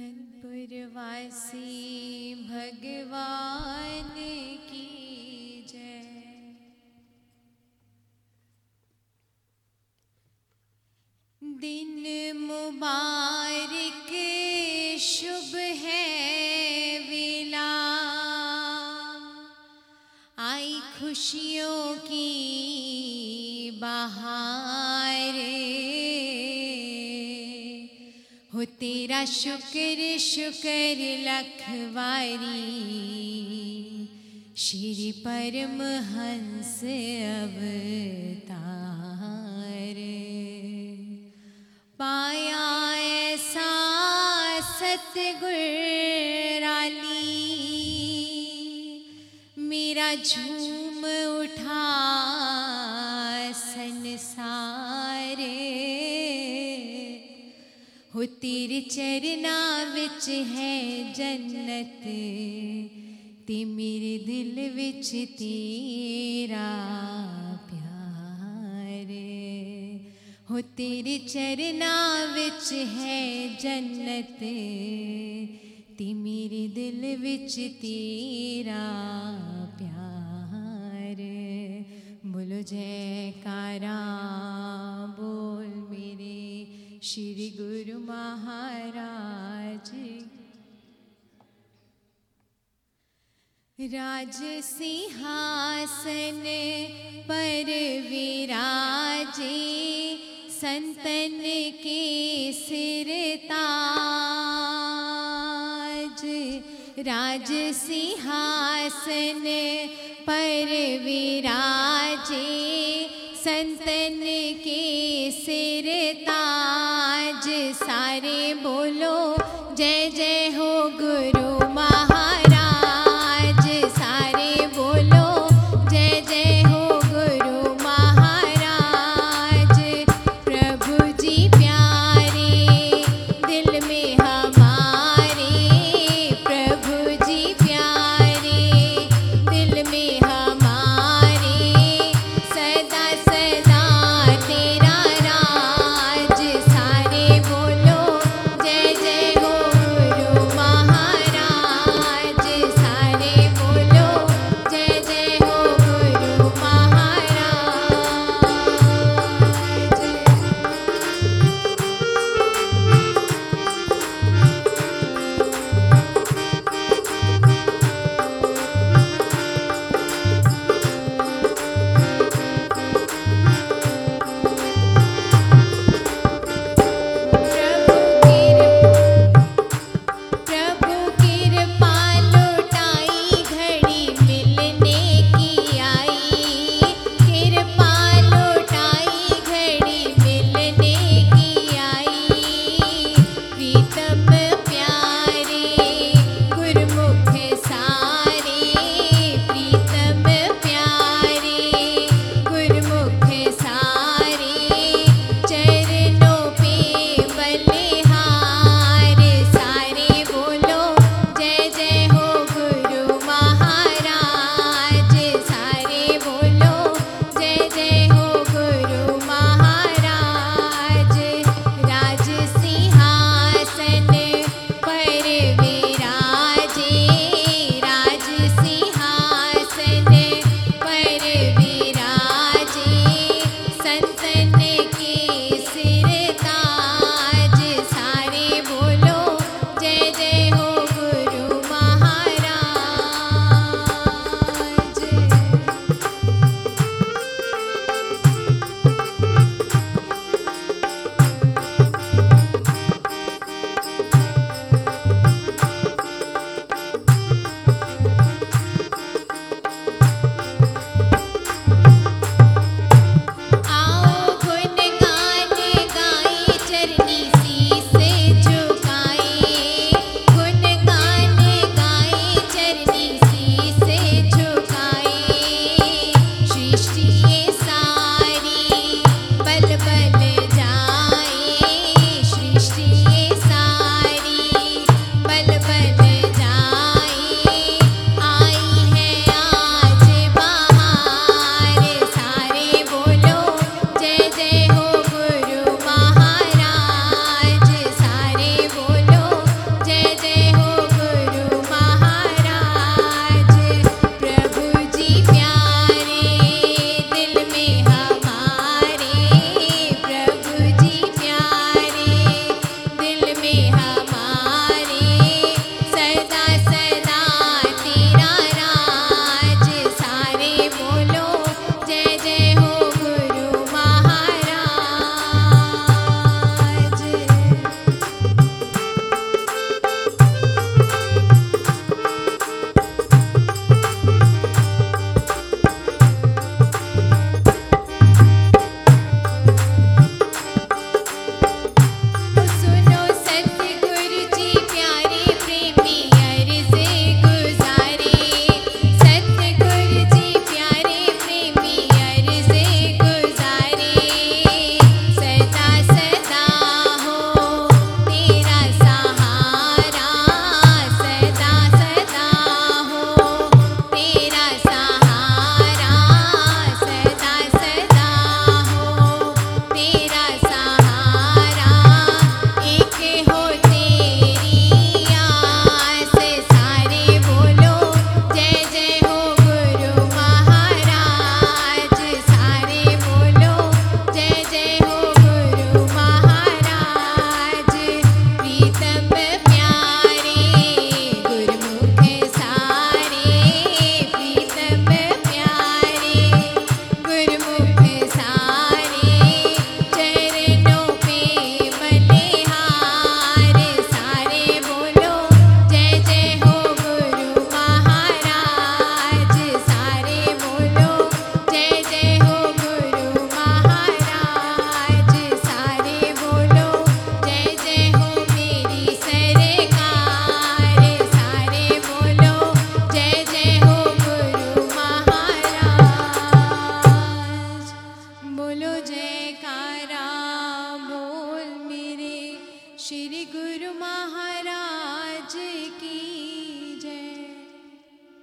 अनपुरवासी भगवा हो तेरा शुक्र शुक्र लखवारी। श्री परमहंस अवतार। पाया ऐसा सतगुराली मेरा झूम उठा संसार। हो तेरे चरना विच है जन्नत, ते मेरे दिल विच तेरा प्यार। हो तेरे चरना विच है जन्नत, ते मेरे दिल विच तेरा प्यार। बोलो जयकारा, बोल मेरे श्री गुरु। राज सिंहासन पर विराजे, संतन के सिर ताज। राज सिंहासन पर विराजे, संतन के सिरताज सारे बोलो, जय जय हो